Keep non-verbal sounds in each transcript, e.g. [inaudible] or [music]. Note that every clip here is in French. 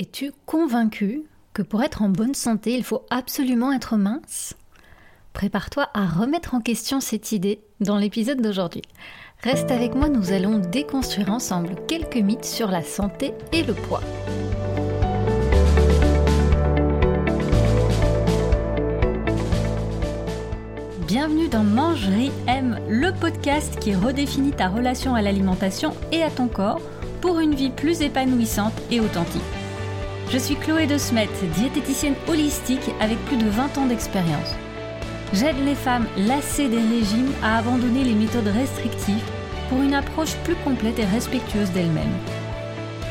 Es-tu convaincu que pour être en bonne santé, il faut absolument être mince? Prépare-toi à remettre en question cette idée dans l'épisode d'aujourd'hui. Reste avec moi, nous allons déconstruire ensemble quelques mythes sur la santé et le poids. Bienvenue dans Mangerie M, le podcast qui redéfinit ta relation à l'alimentation et à ton corps pour une vie plus épanouissante et authentique. Je suis Chloé de Smet, diététicienne holistique avec plus de 20 ans d'expérience. J'aide les femmes lassées des régimes à abandonner les méthodes restrictives pour une approche plus complète et respectueuse d'elles-mêmes.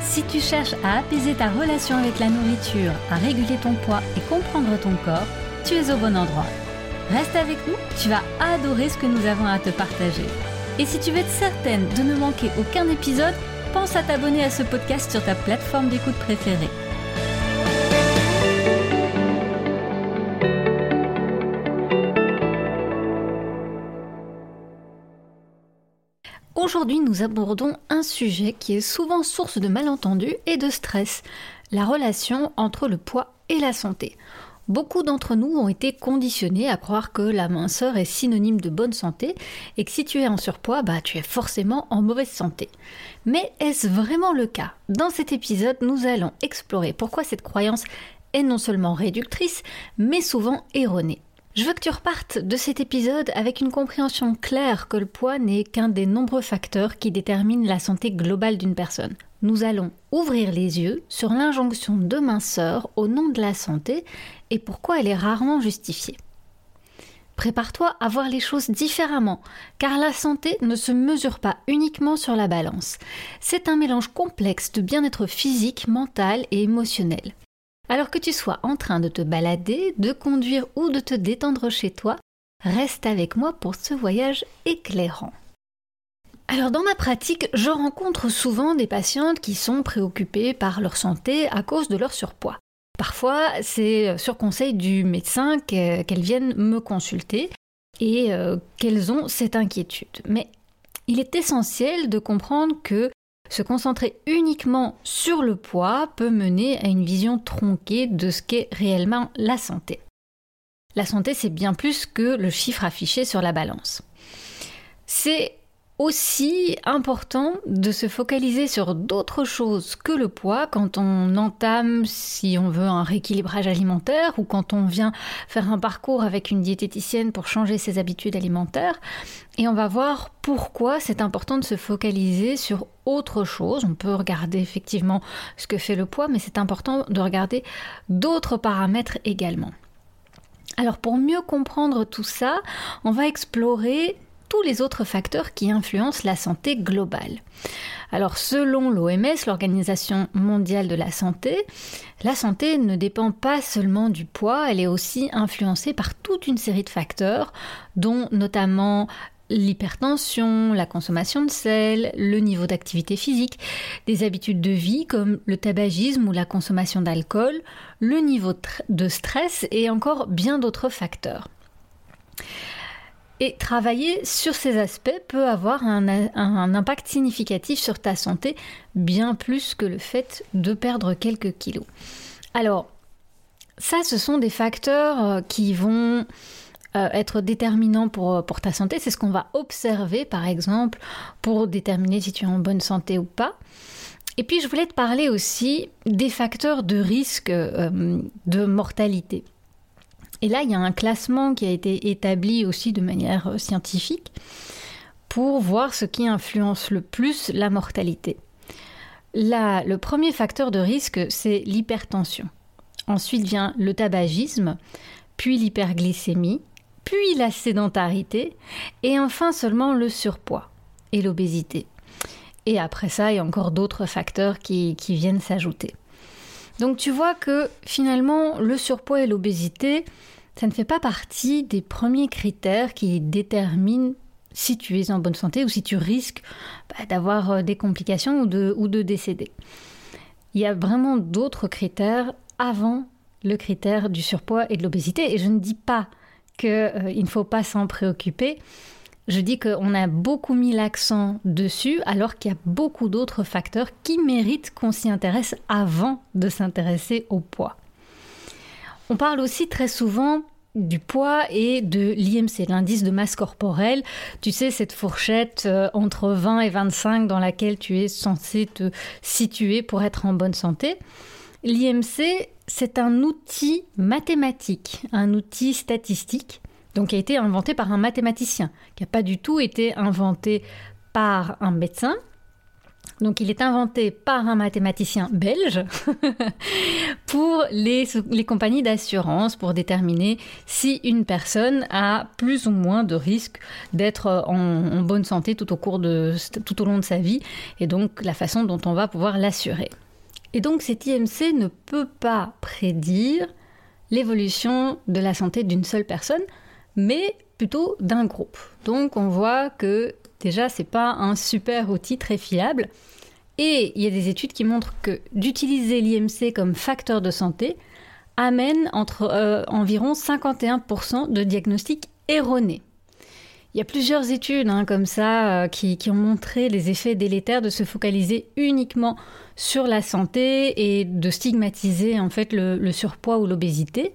Si tu cherches à apaiser ta relation avec la nourriture, à réguler ton poids et comprendre ton corps, tu es au bon endroit. Reste avec nous, tu vas adorer ce que nous avons à te partager. Et si tu veux être certaine de ne manquer aucun épisode, pense à t'abonner à ce podcast sur ta plateforme d'écoute préférée. Aujourd'hui, nous abordons un sujet qui est souvent source de malentendus et de stress, la relation entre le poids et la santé. Beaucoup d'entre nous ont été conditionnés à croire que la minceur est synonyme de bonne santé et que si tu es en surpoids, bah, tu es forcément en mauvaise santé. Mais est-ce vraiment le cas? Dans cet épisode, nous allons explorer pourquoi cette croyance est non seulement réductrice, mais souvent erronée. Je veux que tu repartes de cet épisode avec une compréhension claire que le poids n'est qu'un des nombreux facteurs qui déterminent la santé globale d'une personne. Nous allons ouvrir les yeux sur l'injonction de minceur au nom de la santé et pourquoi elle est rarement justifiée. Prépare-toi à voir les choses différemment, car la santé ne se mesure pas uniquement sur la balance. C'est un mélange complexe de bien-être physique, mental et émotionnel. Alors que tu sois en train de te balader, de conduire ou de te détendre chez toi, reste avec moi pour ce voyage éclairant. Alors dans ma pratique, je rencontre souvent des patientes qui sont préoccupées par leur santé à cause de leur surpoids. Parfois, c'est sur conseil du médecin qu'elles viennent me consulter et euh, qu'elles ont cette inquiétude. Mais il est essentiel de comprendre que se concentrer uniquement sur le poids peut mener à une vision tronquée de ce qu'est réellement la santé. La santé, c'est bien plus que le chiffre affiché sur la balance. C'est aussi important de se focaliser sur d'autres choses que le poids quand on entame, si on veut, un rééquilibrage alimentaire ou quand on vient faire un parcours avec une diététicienne pour changer ses habitudes alimentaires. Et on va voir pourquoi c'est important de se focaliser sur autre chose. On peut regarder effectivement ce que fait le poids, mais c'est important de regarder d'autres paramètres également. Alors pour mieux comprendre tout ça, on va explorer tous les autres facteurs qui influencent la santé globale. Alors selon l'OMS, l'Organisation mondiale de la santé, la santé ne dépend pas seulement du poids, elle est aussi influencée par toute une série de facteurs, dont notamment l'hypertension, la consommation de sel, le niveau d'activité physique, des habitudes de vie comme le tabagisme ou la consommation d'alcool, le niveau de stress et encore bien d'autres facteurs. Et travailler sur ces aspects peut avoir un, impact significatif sur ta santé, bien plus que le fait de perdre quelques kilos. Alors, ça, ce sont des facteurs euh, qui vont euh, être déterminants pour, pour ta santé. C'est ce qu'on va observer, par exemple, pour déterminer si tu es en bonne santé ou pas. Et puis, je voulais te parler aussi des facteurs de risque euh, de mortalité. Et là, il y a un classement qui a été établi aussi de manière euh, scientifique pour voir ce qui influence le plus la mortalité. Là, le premier facteur de risque, c'est l'hypertension. Ensuite vient le tabagisme, puis l'hyperglycémie, puis la sédentarité, et enfin seulement le surpoids et l'obésité. Et après ça, il y a encore d'autres facteurs qui, qui viennent s'ajouter. Donc tu vois que finalement, le surpoids et l'obésité, ça ne fait pas partie des premiers critères qui déterminent si tu es en bonne santé ou si tu risques bah, d'avoir euh, des complications ou de, décéder. Il y a vraiment d'autres critères avant le critère du surpoids et de l'obésité. Et je ne dis pas qu'il euh, ne faut pas s'en préoccuper. Je dis qu'on a beaucoup mis l'accent dessus alors qu'il y a beaucoup d'autres facteurs qui méritent qu'on s'y intéresse avant de s'intéresser au poids. On parle aussi très souvent du poids et de l'IMC, l'indice de masse corporelle. Tu sais, cette fourchette euh, entre 20 et 25 dans laquelle tu es censé te situer pour être en bonne santé. L'IMC, c'est un outil mathématique, un outil statistique, donc qui a été inventé par un mathématicien, qui n'a pas du tout été inventé par un médecin, donc il est inventé par un mathématicien belge [laughs] pour les, compagnies d'assurance pour déterminer si une personne a plus ou moins de risque d'être en, bonne santé tout au long de sa vie et donc la façon dont on va pouvoir l'assurer. Et donc cet IMC ne peut pas prédire l'évolution de la santé d'une seule personne, mais plutôt d'un groupe. Donc on voit que déjà c'est pas un super outil très fiable. Et il y a des études qui montrent que d'utiliser l'IMC comme facteur de santé amène entre euh, environ 51% de diagnostics erronés. Il y a plusieurs études hein, comme ça euh, qui, ont montré les effets délétères de se focaliser uniquement sur la santé et de stigmatiser en fait le surpoids ou l'obésité.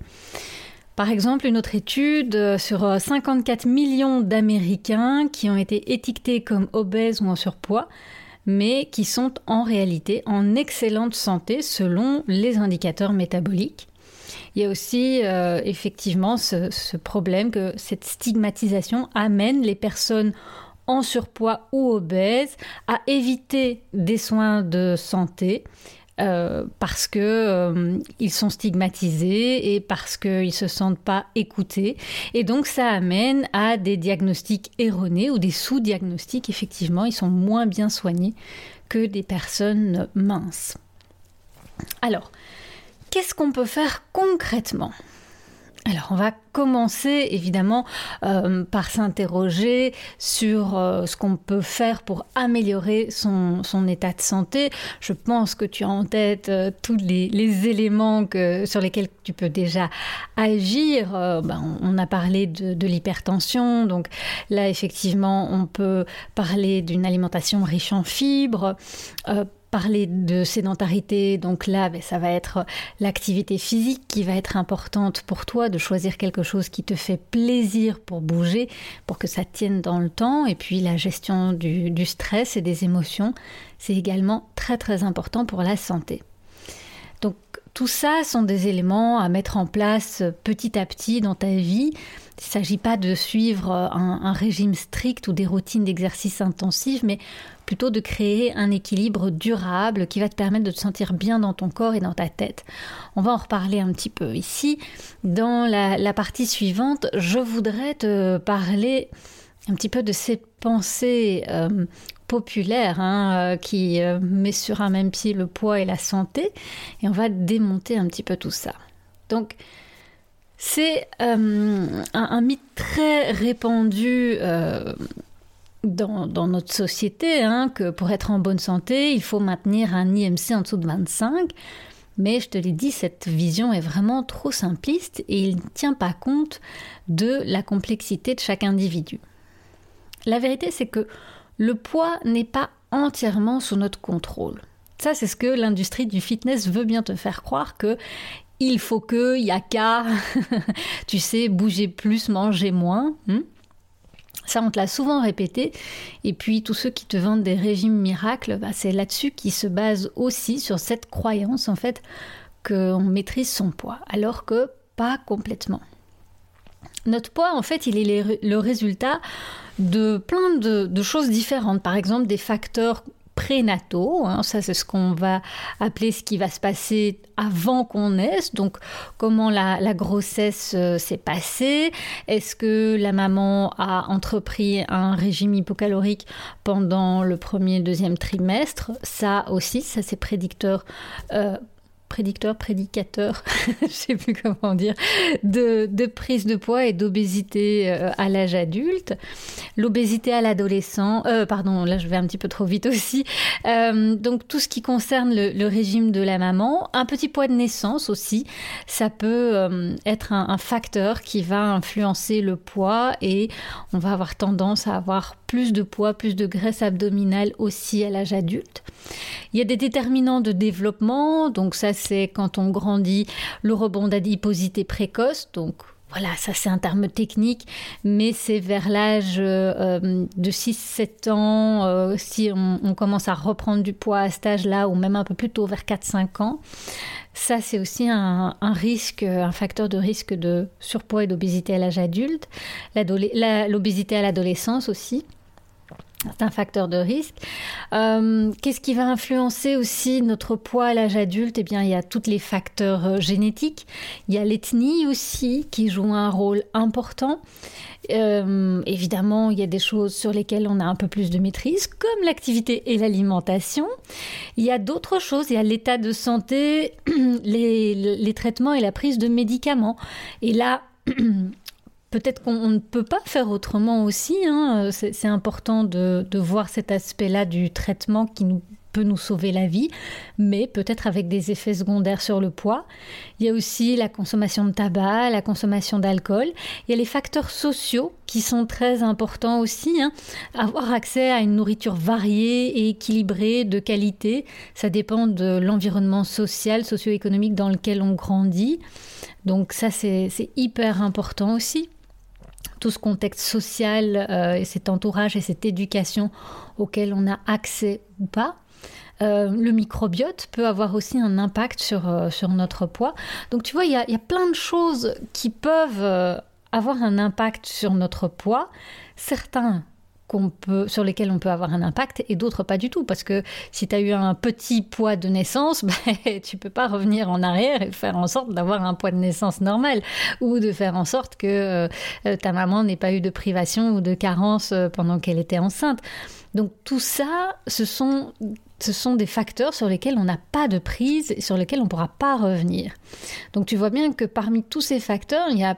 Par exemple, une autre étude euh, sur 54 millions d'Américains qui ont été étiquetés comme obèses ou en surpoids mais qui sont en réalité en excellente santé selon les indicateurs métaboliques. Il y a aussi euh, effectivement ce, problème que cette stigmatisation amène les personnes en surpoids ou obèses à éviter des soins de santé euh, parce que euh, ils sont stigmatisés et parce qu'ils se sentent pas écoutés et donc ça amène à des diagnostics erronés ou des sous-diagnostics effectivement ils sont moins bien soignés que des personnes minces. Alors qu'est-ce qu'on peut faire concrètement? Alors, on va commencer évidemment euh, par s'interroger sur euh, ce qu'on peut faire pour améliorer son, état de santé. Je pense que tu as en tête euh, tous les, éléments sur lesquels tu peux déjà agir. Ben, on, a parlé de, de l'hypertension, donc là effectivement on peut parler d'une alimentation riche en fibres parler de sédentarité, donc là, ben, ça va être l'activité physique qui va être importante pour toi, de choisir quelque chose qui te fait plaisir pour bouger, pour que ça tienne dans le temps. Et puis la gestion du, stress et des émotions, c'est également très très important pour la santé. Tout ça sont des éléments à mettre en place petit à petit dans ta vie. Il ne s'agit pas de suivre un, régime strict ou des routines d'exercice intensif, mais plutôt de créer un équilibre durable qui va te permettre de te sentir bien dans ton corps et dans ta tête. On va en reparler un petit peu ici. Dans la, partie suivante, je voudrais te parler un petit peu de ces pensées euh, populaires hein, euh, qui euh, met sur un même pied le poids et la santé, et on va démonter un petit peu tout ça. Donc, c'est un, mythe très répandu dans, notre société hein, que pour être en bonne santé, il faut maintenir un IMC en dessous de 25. Mais je te l'ai dit, cette vision est vraiment trop simpliste et il ne tient pas compte de la complexité de chaque individu. La vérité, c'est que le poids n'est pas entièrement sous notre contrôle. Ça, c'est ce que l'industrie du fitness veut bien te faire croire que il faut que, il y a qu'à, [laughs] tu sais, bouger plus, manger moins. Hmm ça, on te l'a souvent répété. Et puis, tous ceux qui te vendent des régimes miracles, bah, c'est là-dessus qu'ils se basent aussi sur cette croyance, en fait, qu'on maîtrise son poids, alors que pas complètement. Notre poids, en fait, il est le résultat de plein de, choses différentes. Par exemple, des facteurs prénataux. Hein, ça, c'est ce qu'on va appeler ce qui va se passer avant qu'on naisse. Donc, comment la, grossesse euh, s'est passée Est-ce que la maman a entrepris un régime hypocalorique pendant le premier, deuxième trimestre? Ça aussi, ça c'est prédicteur euh, prédicteur, prédicateur, [laughs] je sais plus comment dire, de, prise de poids et d'obésité euh, à l'âge adulte. l'obésité à l'adolescent, euh, pardon, là je vais un petit peu trop vite aussi. Euh, donc tout ce qui concerne le, régime de la maman, un petit poids de naissance aussi, ça peut être un, facteur qui va influencer le poids et on va avoir tendance à avoir plus de poids, plus de graisse abdominale aussi à l'âge adulte. Il y a des déterminants de développement, donc ça c'est quand on grandit le rebond d'adiposité précoce, donc voilà, ça c'est un terme technique, mais c'est vers l'âge euh, euh, de 6-7 ans, euh, si on, commence à reprendre du poids à cet âge-là, ou même un peu plus tôt, vers 4-5 ans. Ça, c'est aussi un, risque, un facteur de risque de surpoids et d'obésité à l'âge adulte. L'obésité à l'adolescence aussi. C'est un facteur de risque. Euh, qu'est-ce qui va influencer aussi notre poids à l'âge adulte? Eh bien, il y a tous les facteurs euh, génétiques. Il y a l'ethnie aussi qui joue un rôle important. Euh, évidemment, il y a des choses sur lesquelles on a un peu plus de maîtrise, comme l'activité et l'alimentation. Il y a d'autres choses. Il y a l'état de santé, [clears throat] les, les traitements et la prise de médicaments. Et là, [clears throat] peut-être qu'on ne peut pas faire autrement aussi. Hein. C'est important de, voir cet aspect-là du traitement qui peut nous sauver la vie, mais peut-être avec des effets secondaires sur le poids. Il y a aussi la consommation de tabac, la consommation d'alcool. Il y a les facteurs sociaux qui sont très importants aussi. Hein. Avoir accès à une nourriture variée et équilibrée, de qualité, ça dépend de l'environnement social, socio-économique dans lequel on grandit. Donc ça, c'est hyper important aussi tout ce contexte social euh, et cet entourage et cette éducation auquel on a accès ou pas. Euh, le microbiote peut avoir aussi un impact sur, euh, sur notre poids. Donc tu vois, il y y a, plein de choses qui peuvent avoir un impact sur notre poids. Certains sur lesquels on peut avoir un impact et d'autres pas du tout. Parce que si tu as eu un petit poids de naissance, [laughs] ben, tu peux pas revenir en arrière et faire en sorte d'avoir un poids de naissance normal ou de faire en sorte que euh, ta maman n'ait pas eu de privation ou de carence euh, pendant qu'elle était enceinte. Donc tout ça, ce sont ce sont des facteurs sur lesquels on n'a pas de prise et sur lesquels on ne pourra pas revenir. Donc tu vois bien que parmi tous ces facteurs, il y a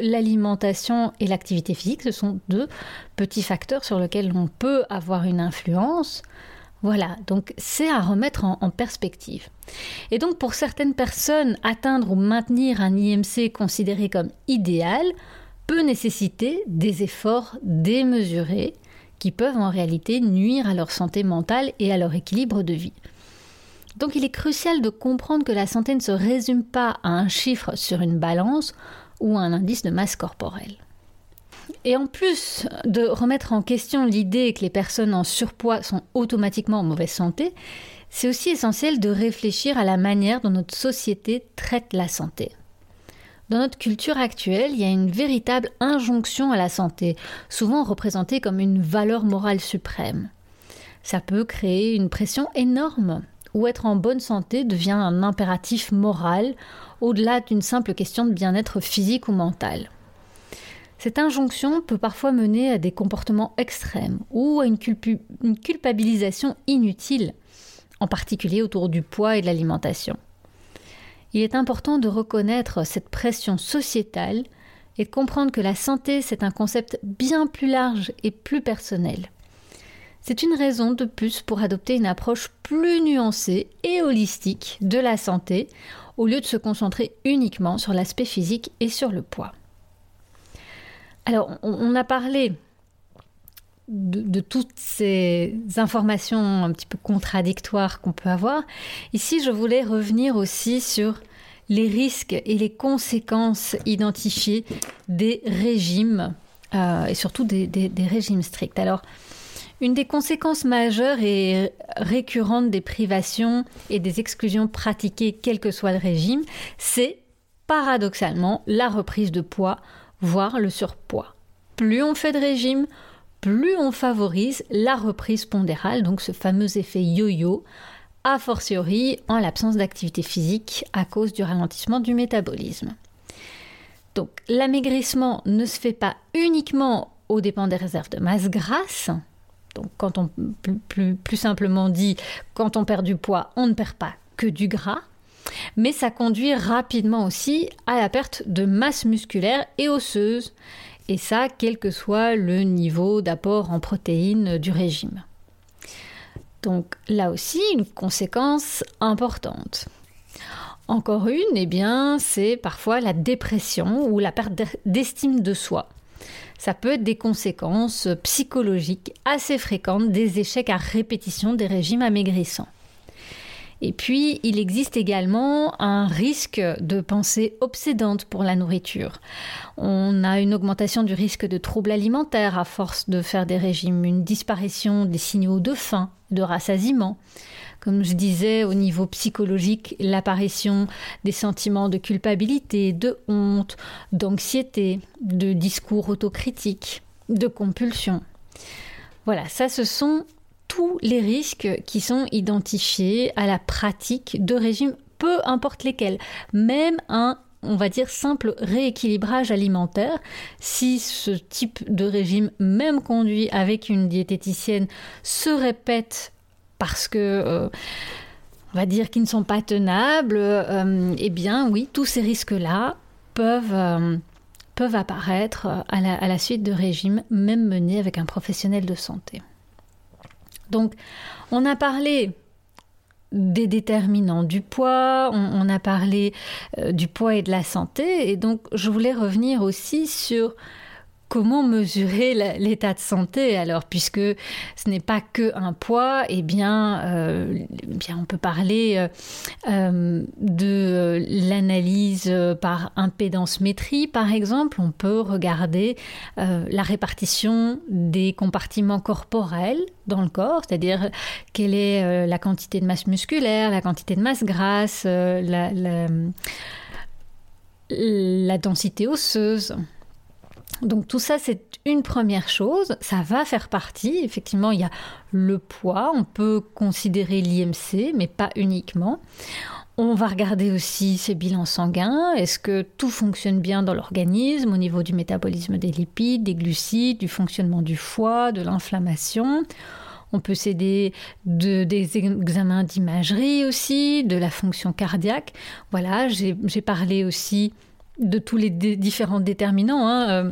l'alimentation et l'activité physique, ce sont deux petits facteurs sur lesquels on peut avoir une influence. Voilà, donc c'est à remettre en, perspective. Et donc pour certaines personnes, atteindre ou maintenir un IMC considéré comme idéal peut nécessiter des efforts démesurés qui peuvent en réalité nuire à leur santé mentale et à leur équilibre de vie. Donc il est crucial de comprendre que la santé ne se résume pas à un chiffre sur une balance ou un indice de masse corporelle. Et en plus de remettre en question l'idée que les personnes en surpoids sont automatiquement en mauvaise santé, c'est aussi essentiel de réfléchir à la manière dont notre société traite la santé. Dans notre culture actuelle, il y a une véritable injonction à la santé, souvent représentée comme une valeur morale suprême. Ça peut créer une pression énorme, où être en bonne santé devient un impératif moral au-delà d'une simple question de bien-être physique ou mental. Cette injonction peut parfois mener à des comportements extrêmes ou à une, culpabilisation inutile, en particulier autour du poids et de l'alimentation. Il est important de reconnaître cette pression sociétale et de comprendre que la santé, c'est un concept bien plus large et plus personnel. C'est une raison de plus pour adopter une approche plus nuancée et holistique de la santé au lieu de se concentrer uniquement sur l'aspect physique et sur le poids. Alors, on, a parlé de, toutes ces informations un petit peu contradictoires qu'on peut avoir. Ici, je voulais revenir aussi sur les risques et les conséquences identifiées des régimes euh, et surtout des, des régimes stricts. Alors, une des conséquences majeures et récurrentes des privations et des exclusions pratiquées, quel que soit le régime, c'est paradoxalement la reprise de poids, voire le surpoids. Plus on fait de régime, plus on favorise la reprise pondérale, donc ce fameux effet yo-yo, a fortiori en l'absence d'activité physique à cause du ralentissement du métabolisme. Donc l'amaigrissement ne se fait pas uniquement aux dépens des réserves de masse grasse, donc, quand on, plus, simplement dit, quand on perd du poids, on ne perd pas que du gras, mais ça conduit rapidement aussi à la perte de masse musculaire et osseuse Et ça, quel que soit le niveau d'apport en protéines du régime. Donc là aussi, une conséquence importante. Encore une, eh bien, c'est parfois la dépression ou la perte d'estime de soi. Ça peut être des conséquences psychologiques assez fréquentes des échecs à répétition des régimes amaigrissants. Et puis, il existe également un risque de pensée obsédante pour la nourriture. On a une augmentation du risque de troubles alimentaires à force de faire des régimes, une disparition des signaux de faim, de rassasiement. Comme je disais, au niveau psychologique, l'apparition des sentiments de culpabilité, de honte, d'anxiété, de discours autocritiques, de compulsion. Voilà, ça ce sont tous les risques qui sont identifiés à la pratique de régimes, peu importe lesquels, même un on va dire simple rééquilibrage alimentaire. Si ce type de régime, même conduit avec une diététicienne, se répète parce que euh, on va dire qu'ils ne sont pas tenables, euh, eh bien oui, tous ces risques-là peuvent, euh, peuvent apparaître à la, suite de régimes, même menés avec un professionnel de santé. Donc, on a parlé des déterminants du poids, on, a parlé du poids et de la santé, et donc je voulais revenir aussi sur Comment mesurer l'état de santé alors puisque ce n'est pas que un poids eh bien, euh, eh on peut parler euh, euh, de l'analyse par impédance-métrie par exemple. On peut regarder la répartition des compartiments corporels dans le corps c'est-à-dire quelle est la quantité de masse musculaire la quantité de masse grasse la densité osseuse donc tout ça, c'est une première chose. Ça va faire partie. Effectivement, il y a le poids. On peut considérer l'IMC, mais pas uniquement. On va regarder aussi ses bilans sanguins. Est-ce que tout fonctionne bien dans l'organisme au niveau du métabolisme des lipides, des glucides, du fonctionnement du foie, de l'inflammation? On peut s'aider de, des examens d'imagerie aussi, de la fonction cardiaque. Voilà, j'ai parlé aussi de tous les différents déterminants. Hein. Euh,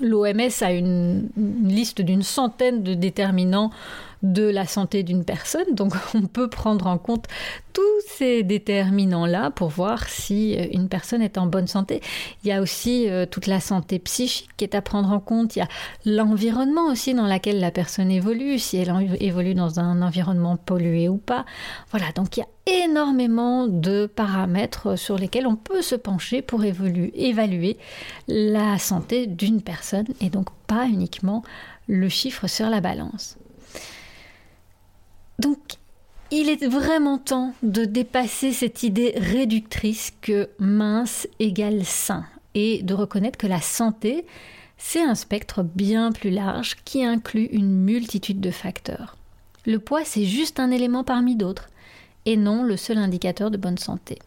L'OMS a une, liste d'une centaine de déterminants de la santé d'une personne. Donc [laughs] on peut prendre en compte tous ces déterminants-là pour voir si euh, une personne est en bonne santé. Il y a aussi euh, toute la santé psychique qui est à prendre en compte. Il y a l'environnement aussi dans lequel la personne évolue, si elle évolue dans un environnement pollué ou pas. Voilà, donc il y a énormément de paramètres sur lesquels on peut se pencher pour évaluer la santé d'une personne et donc pas uniquement le chiffre sur la balance. Donc, il est vraiment temps de dépasser cette idée réductrice que mince égale sain et de reconnaître que la santé, c'est un spectre bien plus large qui inclut une multitude de facteurs. Le poids, c'est juste un élément parmi d'autres et non le seul indicateur de bonne santé.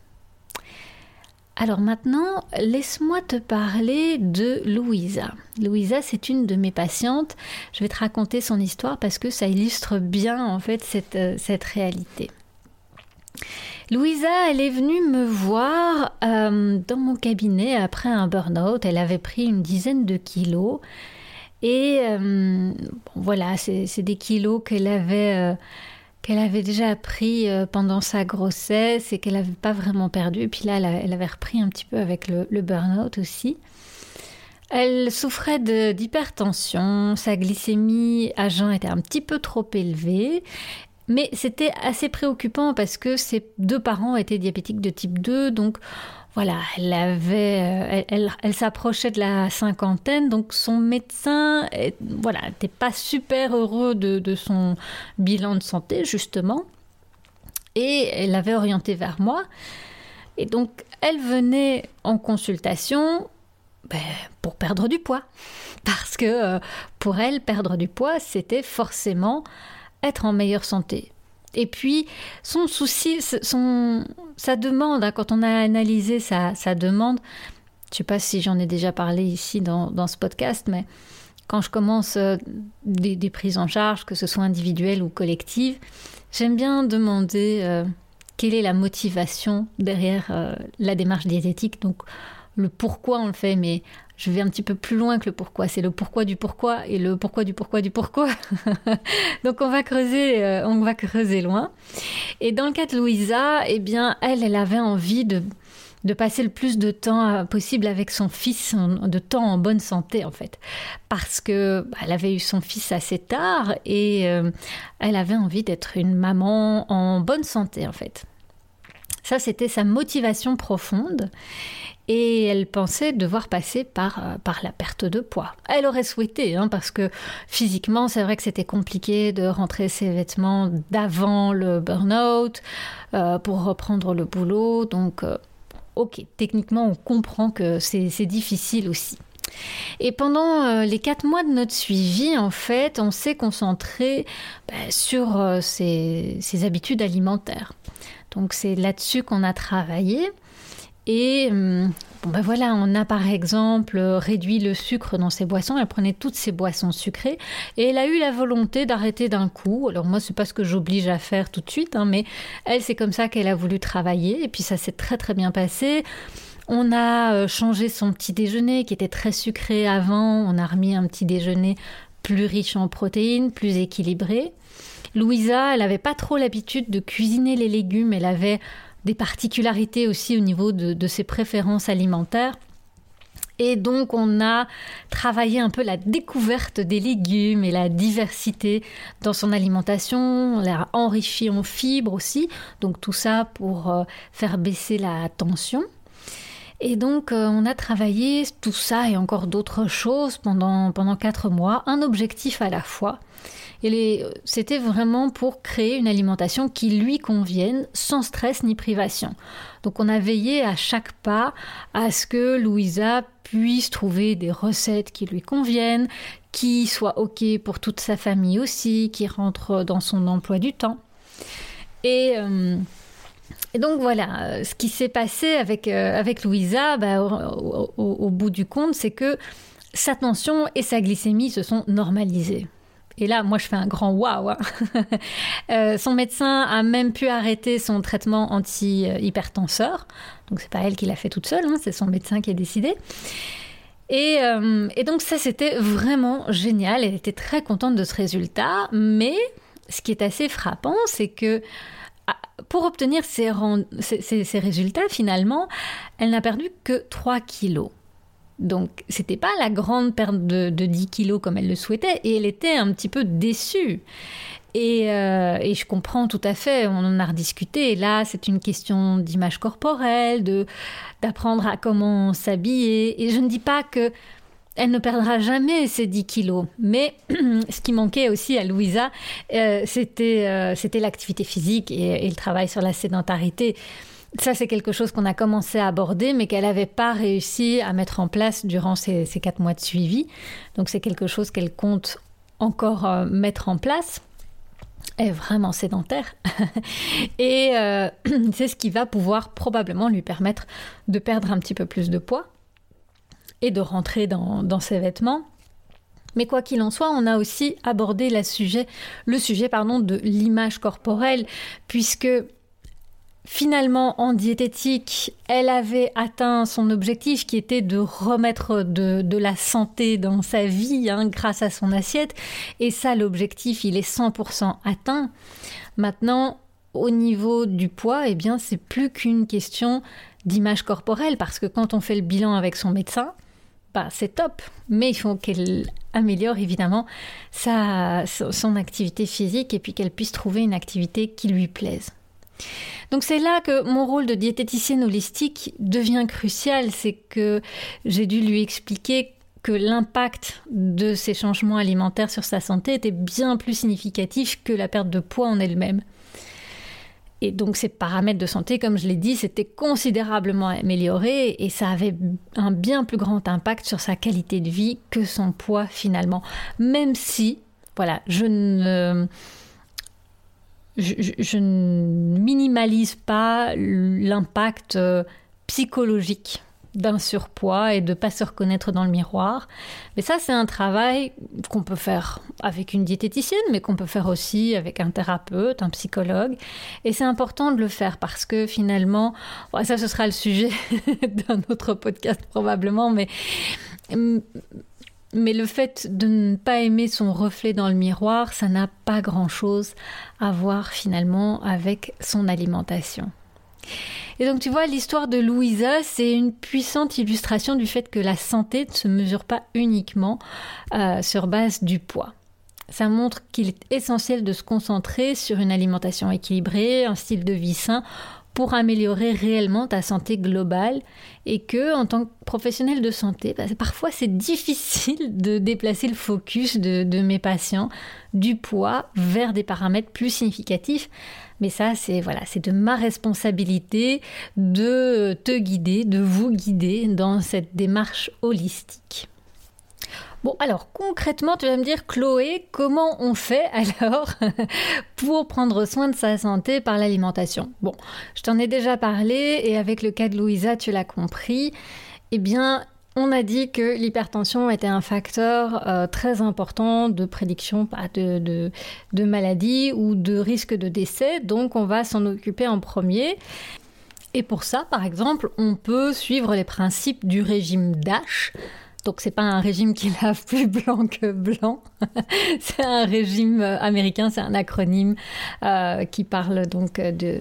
Alors maintenant, laisse-moi te parler de Louisa. Louisa, c'est une de mes patientes. Je vais te raconter son histoire parce que ça illustre bien en fait cette, euh, réalité. Louisa, elle est venue me voir euh, dans mon cabinet après un burn-out. Elle avait pris une dizaine de kilos. Et euh, voilà, c'est des kilos qu'elle avait qu'elle avait déjà pris euh, pendant sa grossesse et qu'elle n'avait pas vraiment perdu. Puis là, elle, avait repris un petit peu avec le, burn-out aussi. Elle souffrait d'hypertension, sa glycémie à jeun était un petit peu trop élevée, mais c'était assez préoccupant parce que ses deux parents étaient diabétiques de type 2, donc voilà, elle avait, euh, elle, s'approchait de la cinquantaine, donc son médecin, voilà, n'était pas super heureux de, son bilan de santé justement, et elle l'avait orienté vers moi. Et donc, elle venait en consultation ben, pour perdre du poids, parce que euh, pour elle, perdre du poids, c'était forcément être en meilleure santé. Et puis, son souci, son, sa demande, hein, quand on a analysé sa, demande, je ne sais pas si j'en ai déjà parlé ici dans, ce podcast, mais quand je commence euh, des, prises en charge, que ce soit individuelles ou collectives, j'aime bien demander euh, quelle est la motivation derrière euh, la démarche diététique. Donc, le pourquoi on le fait, mais je vais un petit peu plus loin que le pourquoi. C'est le pourquoi du pourquoi et le pourquoi du pourquoi du pourquoi. [laughs] Donc on va creuser, euh, on va creuser loin. Et dans le cas de Louisa, eh bien, elle, elle avait envie de passer le plus de temps euh, possible avec son fils, de temps en bonne santé en fait, parce que bah, elle avait eu son fils assez tard et euh, elle avait envie d'être une maman en bonne santé en fait. Ça, c'était sa motivation profonde et elle pensait devoir passer par, euh, par la perte de poids. Elle aurait souhaité, hein, parce que physiquement, c'est vrai que c'était compliqué de rentrer ses vêtements d'avant le burn-out pour reprendre le boulot. Donc, ok, techniquement, on comprend que c'est difficile aussi. Et pendant euh, les quatre mois de notre suivi, en fait, on s'est concentré bah, sur euh, ses, habitudes alimentaires. Donc c'est là-dessus qu'on a travaillé. Et hum, ben voilà, on a par exemple réduit le sucre dans ses boissons. Elle prenait toutes ses boissons sucrées et elle a eu la volonté d'arrêter d'un coup. Alors moi, c'est pas ce que j'oblige à faire tout de suite, hein, mais elle, c'est comme ça qu'elle a voulu travailler. Et puis ça s'est très très bien passé. On a euh, changé son petit déjeuner qui était très sucré avant. On a remis un petit déjeuner plus riche en protéines, plus équilibré. Louisa, elle n'avait pas trop l'habitude de cuisiner les légumes. Elle avait des particularités aussi au niveau de, ses préférences alimentaires. Et donc on a travaillé un peu la découverte des légumes et la diversité dans son alimentation, on l'a enrichi en fibres aussi, donc tout ça pour euh, faire baisser la tension. Et donc euh, on a travaillé tout ça et encore d'autres choses pendant, pendant quatre mois, un objectif à la fois. C'était vraiment pour créer une alimentation qui lui convienne sans stress ni privation. Donc on a veillé à chaque pas à ce que Louisa puisse trouver des recettes qui lui conviennent, qui soient OK pour toute sa famille aussi, qui rentrent dans son emploi du temps. Et, euh, donc voilà, ce qui s'est passé avec, euh, avec Louisa, bah, au, bout du compte, c'est que sa tension et sa glycémie se sont normalisées. Et là, moi, je fais un grand waouh. Hein. [laughs] Euh, son médecin a même pu arrêter son traitement anti-hypertenseur. Donc, c'est pas elle qui l'a fait toute seule, hein, c'est son médecin qui a décidé. Et, euh, et donc, ça, c'était vraiment génial. Elle était très contente de ce résultat. Mais ce qui est assez frappant, c'est que ah, pour obtenir ces, ces, ces résultats, finalement, elle n'a perdu que 3 kilos. Donc, c'était pas la grande perte de, 10 kilos comme elle le souhaitait, et elle était un petit peu déçue. Euh, et, je comprends tout à fait, on en a rediscuté. Et là, c'est une question d'image corporelle, de d'apprendre à comment s'habiller. Et je ne dis pas que elle ne perdra jamais ces 10 kilos. Mais [clears throat] ce qui manquait aussi à Louisa, euh, euh, c'était l'activité physique et, et, le travail sur la sédentarité. Ça, c'est quelque chose qu'on a commencé à aborder, mais qu'elle n'avait pas réussi à mettre en place durant ces, quatre mois de suivi. Donc, c'est quelque chose qu'elle compte encore euh, mettre en place. Est vraiment sédentaire. [laughs] Et euh, [clears throat] c'est ce qui va pouvoir probablement lui permettre de perdre un petit peu plus de poids et de rentrer dans, ses vêtements. Mais quoi qu'il en soit, on a aussi abordé le sujet pardon, de l'image corporelle, puisque Finalement, en diététique, elle avait atteint son objectif qui était de remettre de, la santé dans sa vie hein, grâce à son assiette. Et ça, l'objectif, il est 100% atteint. Maintenant, au niveau du poids, eh bien, c'est plus qu'une question d'image corporelle parce que quand on fait le bilan avec son médecin, bah, c'est top. Mais il faut qu'elle améliore évidemment sa, son activité physique et puis qu'elle puisse trouver une activité qui lui plaise. Donc c'est là que mon rôle de diététicienne holistique devient crucial, c'est que j'ai dû lui expliquer que l'impact de ces changements alimentaires sur sa santé était bien plus significatif que la perte de poids en elle-même. Et donc ces paramètres de santé, comme je l'ai dit, s'étaient considérablement améliorés et ça avait un bien plus grand impact sur sa qualité de vie que son poids finalement. Même si, voilà, je ne je, ne minimalise pas l'impact euh, psychologique d'un surpoids et de pas se reconnaître dans le miroir. Mais ça, c'est un travail qu'on peut faire avec une diététicienne, mais qu'on peut faire aussi avec un thérapeute, un psychologue. Et c'est important de le faire parce que finalement, ça, ce sera le sujet [laughs] d'un autre podcast probablement, mais mais le fait de ne pas aimer son reflet dans le miroir, ça n'a pas grand-chose à voir finalement avec son alimentation. Et donc tu vois, l'histoire de Louisa, c'est une puissante illustration du fait que la santé ne se mesure pas uniquement euh, sur base du poids. Ça montre qu'il est essentiel de se concentrer sur une alimentation équilibrée, un style de vie sain pour améliorer réellement ta santé globale et que en tant que professionnel de santé, bah, parfois c'est difficile [laughs] de déplacer le focus de, de, mes patients du poids vers des paramètres plus significatifs. Mais ça, c'est voilà, c'est de ma responsabilité de te guider, de vous guider dans cette démarche holistique. Bon, alors concrètement, tu vas me dire, Chloé, comment on fait [laughs] alors pour prendre soin de sa santé par l'alimentation? Bon, je t'en ai déjà parlé et avec le cas de Louisa, tu l'as compris. Eh bien, on a dit que l'hypertension était un facteur euh, très important de prédiction de, de, de maladie ou de risque de décès, donc on va s'en occuper en premier. Et pour ça, par exemple, on peut suivre les principes du régime DASH. Donc c'est pas un régime qui lave [laughs] plus blanc que blanc. [laughs] c'est un régime euh, américain, c'est un acronyme euh, qui parle donc de,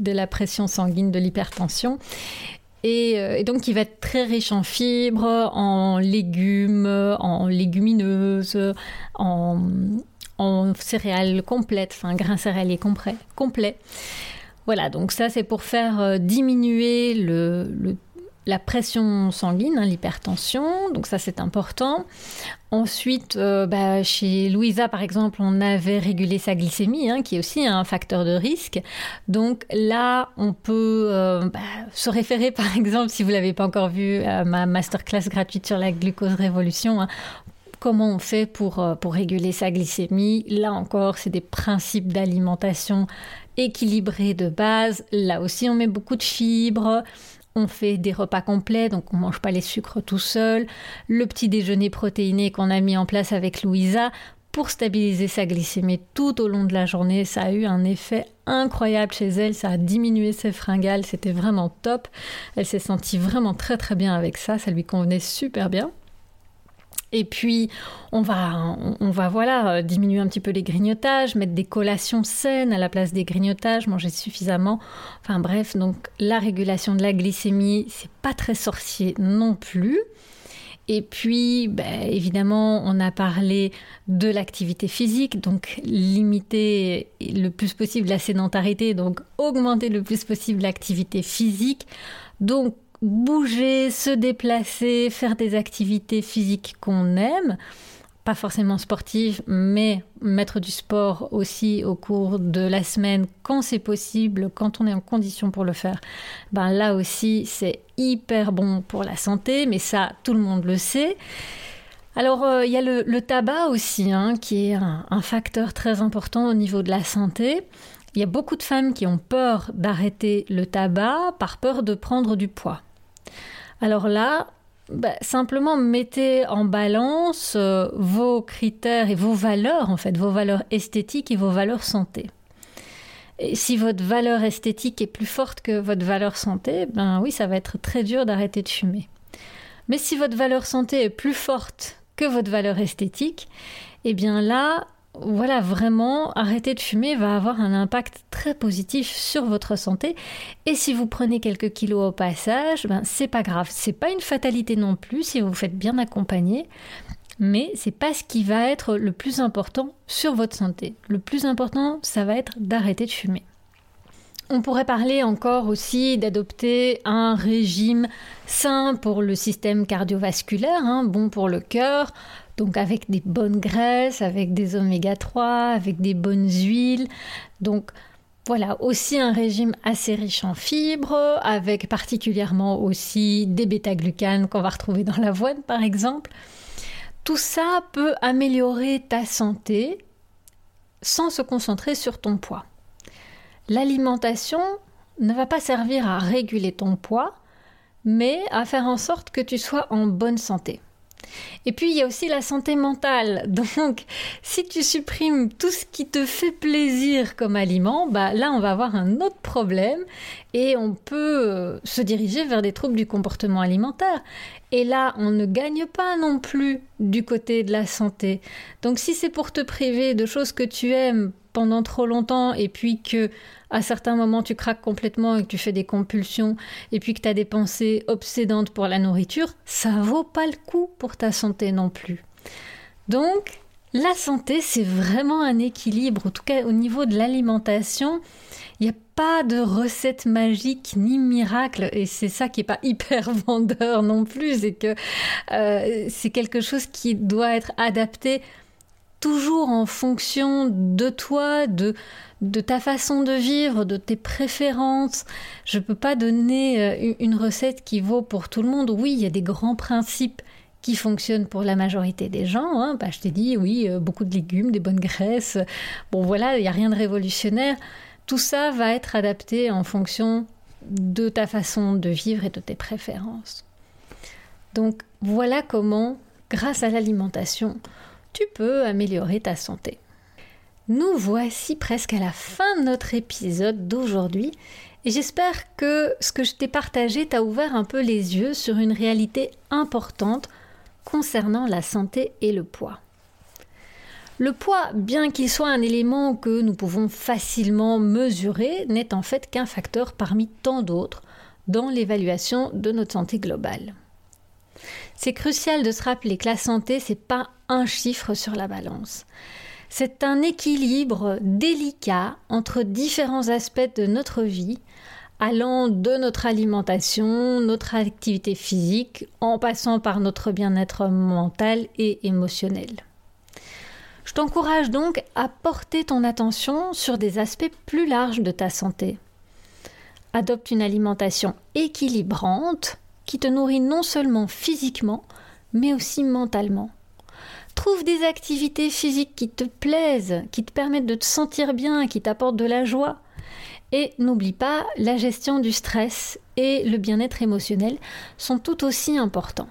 de la pression sanguine, de l'hypertension. Et, euh, donc qui va être très riche en fibres, en légumes, en légumineuses, en, en céréales complètes, enfin grains céréaliers complets. Complet. Voilà, donc ça c'est pour faire euh, diminuer le, le la pression sanguine, hein, l'hypertension, donc ça c'est important. Ensuite, euh, bah, chez Louisa par exemple, on avait régulé sa glycémie, hein, qui est aussi un facteur de risque. Donc là, on peut euh, bah, se référer par [laughs] exemple, si vous l'avez pas encore vu, à ma masterclass gratuite sur la glucose révolution. Hein, comment on fait euh, pour réguler sa glycémie Là encore, c'est des principes d'alimentation équilibrés de base. Là aussi, on met beaucoup de fibres on fait des repas complets, donc on mange pas les sucres tout seul. Le petit déjeuner protéiné qu'on a mis en place avec Louisa pour stabiliser sa glycémie tout au long de la journée, ça a eu un effet incroyable chez elle, ça a diminué ses fringales, c'était vraiment top. Elle s'est sentie vraiment très très bien avec ça, ça lui convenait super bien. Et puis, on va, on va voilà, diminuer un petit peu les grignotages, mettre des collations saines à la place des grignotages, manger suffisamment. Enfin bref, donc la régulation de la glycémie, c'est pas très sorcier non plus. Et puis, ben, évidemment, on a parlé de l'activité physique, donc limiter le plus possible la sédentarité, donc augmenter le plus possible l'activité physique. Donc, bouger, se déplacer, faire des activités physiques qu'on aime, pas forcément sportives, mais mettre du sport aussi au cours de la semaine quand c'est possible, quand on est en condition pour le faire, ben là aussi c'est hyper bon pour la santé, mais ça tout le monde le sait. Alors euh, il y a le, tabac aussi, hein, qui est un facteur très important au niveau de la santé. Il y a beaucoup de femmes qui ont peur d'arrêter le tabac par peur de prendre du poids. Alors là, bah, simplement mettez en balance euh, vos critères et vos valeurs, en fait, vos valeurs esthétiques et vos valeurs santé. Et si votre valeur esthétique est plus forte que votre valeur santé, ben oui, ça va être très dur d'arrêter de fumer. Mais si votre valeur santé est plus forte que votre valeur esthétique, eh bien là, voilà, vraiment, arrêter de fumer va avoir un impact très positif sur votre santé. Et si vous prenez quelques kilos au passage, ben, c'est pas grave. C'est pas une fatalité non plus si vous vous faites bien accompagner. Mais c'est pas ce qui va être le plus important sur votre santé. Le plus important, ça va être d'arrêter de fumer. On pourrait parler encore aussi d'adopter un régime sain pour le système cardiovasculaire, hein, bon pour le cœur, donc avec des bonnes graisses, avec des oméga 3, avec des bonnes huiles. Donc voilà, aussi un régime assez riche en fibres, avec particulièrement aussi des bêta-glucanes qu'on va retrouver dans l'avoine par exemple. Tout ça peut améliorer ta santé sans se concentrer sur ton poids. L'alimentation ne va pas servir à réguler ton poids, mais à faire en sorte que tu sois en bonne santé. Et puis il y a aussi la santé mentale. [laughs] Donc si tu supprimes tout ce qui te fait plaisir comme aliment, bah là on va avoir un autre problème et on peut euh, se diriger vers des troubles du comportement alimentaire. Et là, on ne gagne pas non plus du côté de la santé. Donc si c'est pour te priver de choses que tu aimes pendant trop longtemps et puis que à certains moments tu craques complètement et que tu fais des compulsions et puis que tu as des pensées obsédantes pour la nourriture, ça vaut pas le coup pour ta santé non plus. Donc, la santé, c'est vraiment un équilibre, en tout cas au niveau de l'alimentation. Il n'y a pas de recette magique ni miracle, et c'est ça qui n'est pas [laughs] hyper vendeur non plus, c'est que euh, c'est quelque chose qui doit être adapté toujours en fonction de toi, de, de ta façon de vivre, de tes préférences. Je ne peux pas donner euh, une recette qui vaut pour tout le monde. Oui, il y a des grands principes qui fonctionnent pour la majorité des gens. Hein. Bah, je t'ai dit, oui, euh, beaucoup de légumes, des bonnes graisses. Bon, voilà, il n'y a rien de révolutionnaire. Tout ça va être adapté en fonction de ta façon de vivre et de tes préférences. Donc voilà comment, grâce à l'alimentation, tu peux améliorer ta santé. Nous voici presque à la fin de notre épisode d'aujourd'hui et j'espère que ce que je t'ai partagé t'a ouvert un peu les yeux sur une réalité importante concernant la santé et le poids. Le poids, bien qu'il soit un élément que nous pouvons facilement mesurer, n'est en fait qu'un facteur parmi tant d'autres dans l'évaluation de notre santé globale. C'est crucial de se rappeler que la santé, c'est pas un chiffre sur la balance. C'est un équilibre délicat entre différents aspects de notre vie, allant de notre alimentation, notre activité physique, en passant par notre bien-être mental et émotionnel. Je t'encourage donc à porter ton attention sur des aspects plus larges de ta santé. Adopte une alimentation équilibrante qui te nourrit non seulement physiquement, mais aussi mentalement. Trouve des activités physiques qui te plaisent, qui te permettent de te sentir bien, qui t'apportent de la joie. Et n'oublie pas, la gestion du stress et le bien-être émotionnel sont tout aussi importants.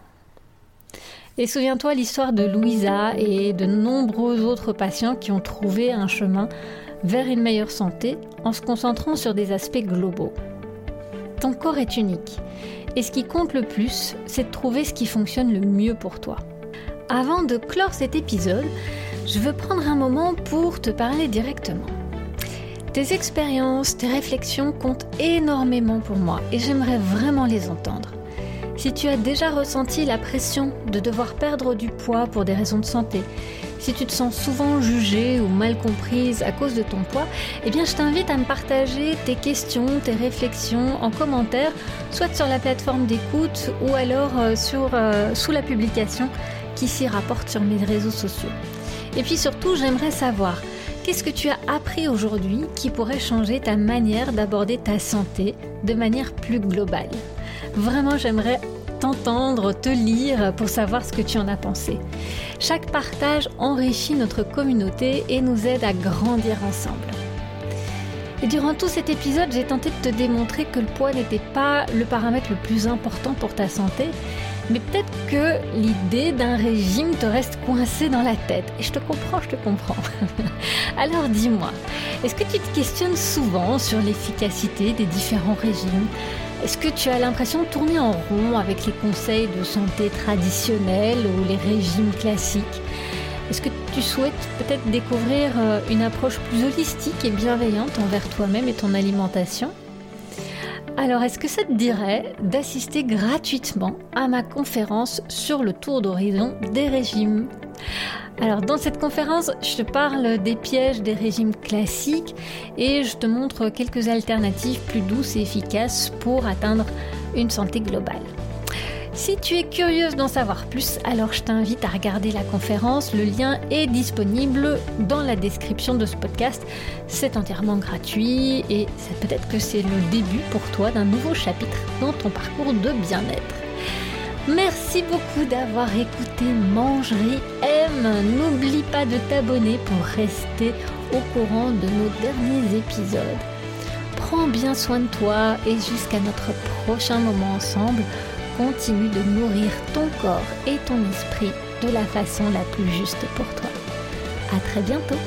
Et souviens-toi l'histoire de Louisa et de nombreux autres patients qui ont trouvé un chemin vers une meilleure santé en se concentrant sur des aspects globaux. Ton corps est unique et ce qui compte le plus, c'est de trouver ce qui fonctionne le mieux pour toi. Avant de clore cet épisode, je veux prendre un moment pour te parler directement. Tes expériences, tes réflexions comptent énormément pour moi et j'aimerais vraiment les entendre. Si tu as déjà ressenti la pression de devoir perdre du poids pour des raisons de santé, si tu te sens souvent jugée ou mal comprise à cause de ton poids, eh je t'invite à me partager tes questions, tes réflexions en commentaire, soit sur la plateforme d'écoute ou alors euh, sur, euh, sous la publication qui s'y rapporte sur mes réseaux sociaux. Et puis surtout, j'aimerais savoir qu'est-ce que tu as appris aujourd'hui qui pourrait changer ta manière d'aborder ta santé de manière plus globale? Vraiment, j'aimerais t'entendre, te lire pour savoir ce que tu en as pensé. Chaque partage enrichit notre communauté et nous aide à grandir ensemble. Et durant tout cet épisode, j'ai tenté de te démontrer que le poids n'était pas le paramètre le plus important pour ta santé, mais peut-être que l'idée d'un régime te reste coincée dans la tête. Et je te comprends, je te comprends. [laughs] Alors dis-moi, est-ce que tu te questionnes souvent sur l'efficacité des différents régimes? Est-ce que tu as l'impression de tourner en rond avec les conseils de santé traditionnels ou les régimes classiques? Est-ce que tu souhaites peut-être découvrir euh, une approche plus holistique et bienveillante envers toi-même et ton alimentation? Alors, est-ce que ça te dirait d'assister gratuitement à ma conférence sur le tour d'horizon des régimes? Alors dans cette conférence, je te parle des pièges des régimes classiques et je te montre quelques alternatives plus douces et efficaces pour atteindre une santé globale. Si tu es curieuse d'en savoir plus, alors je t'invite à regarder la conférence. Le lien est disponible dans la description de ce podcast. C'est entièrement gratuit et peut-être que c'est le début pour toi d'un nouveau chapitre dans ton parcours de bien-être. Merci beaucoup d'avoir écouté Mangerie M. N'oublie pas de t'abonner pour rester au courant de nos derniers épisodes. Prends bien soin de toi et jusqu'à notre prochain moment ensemble, continue de nourrir ton corps et ton esprit de la façon la plus juste pour toi. À très bientôt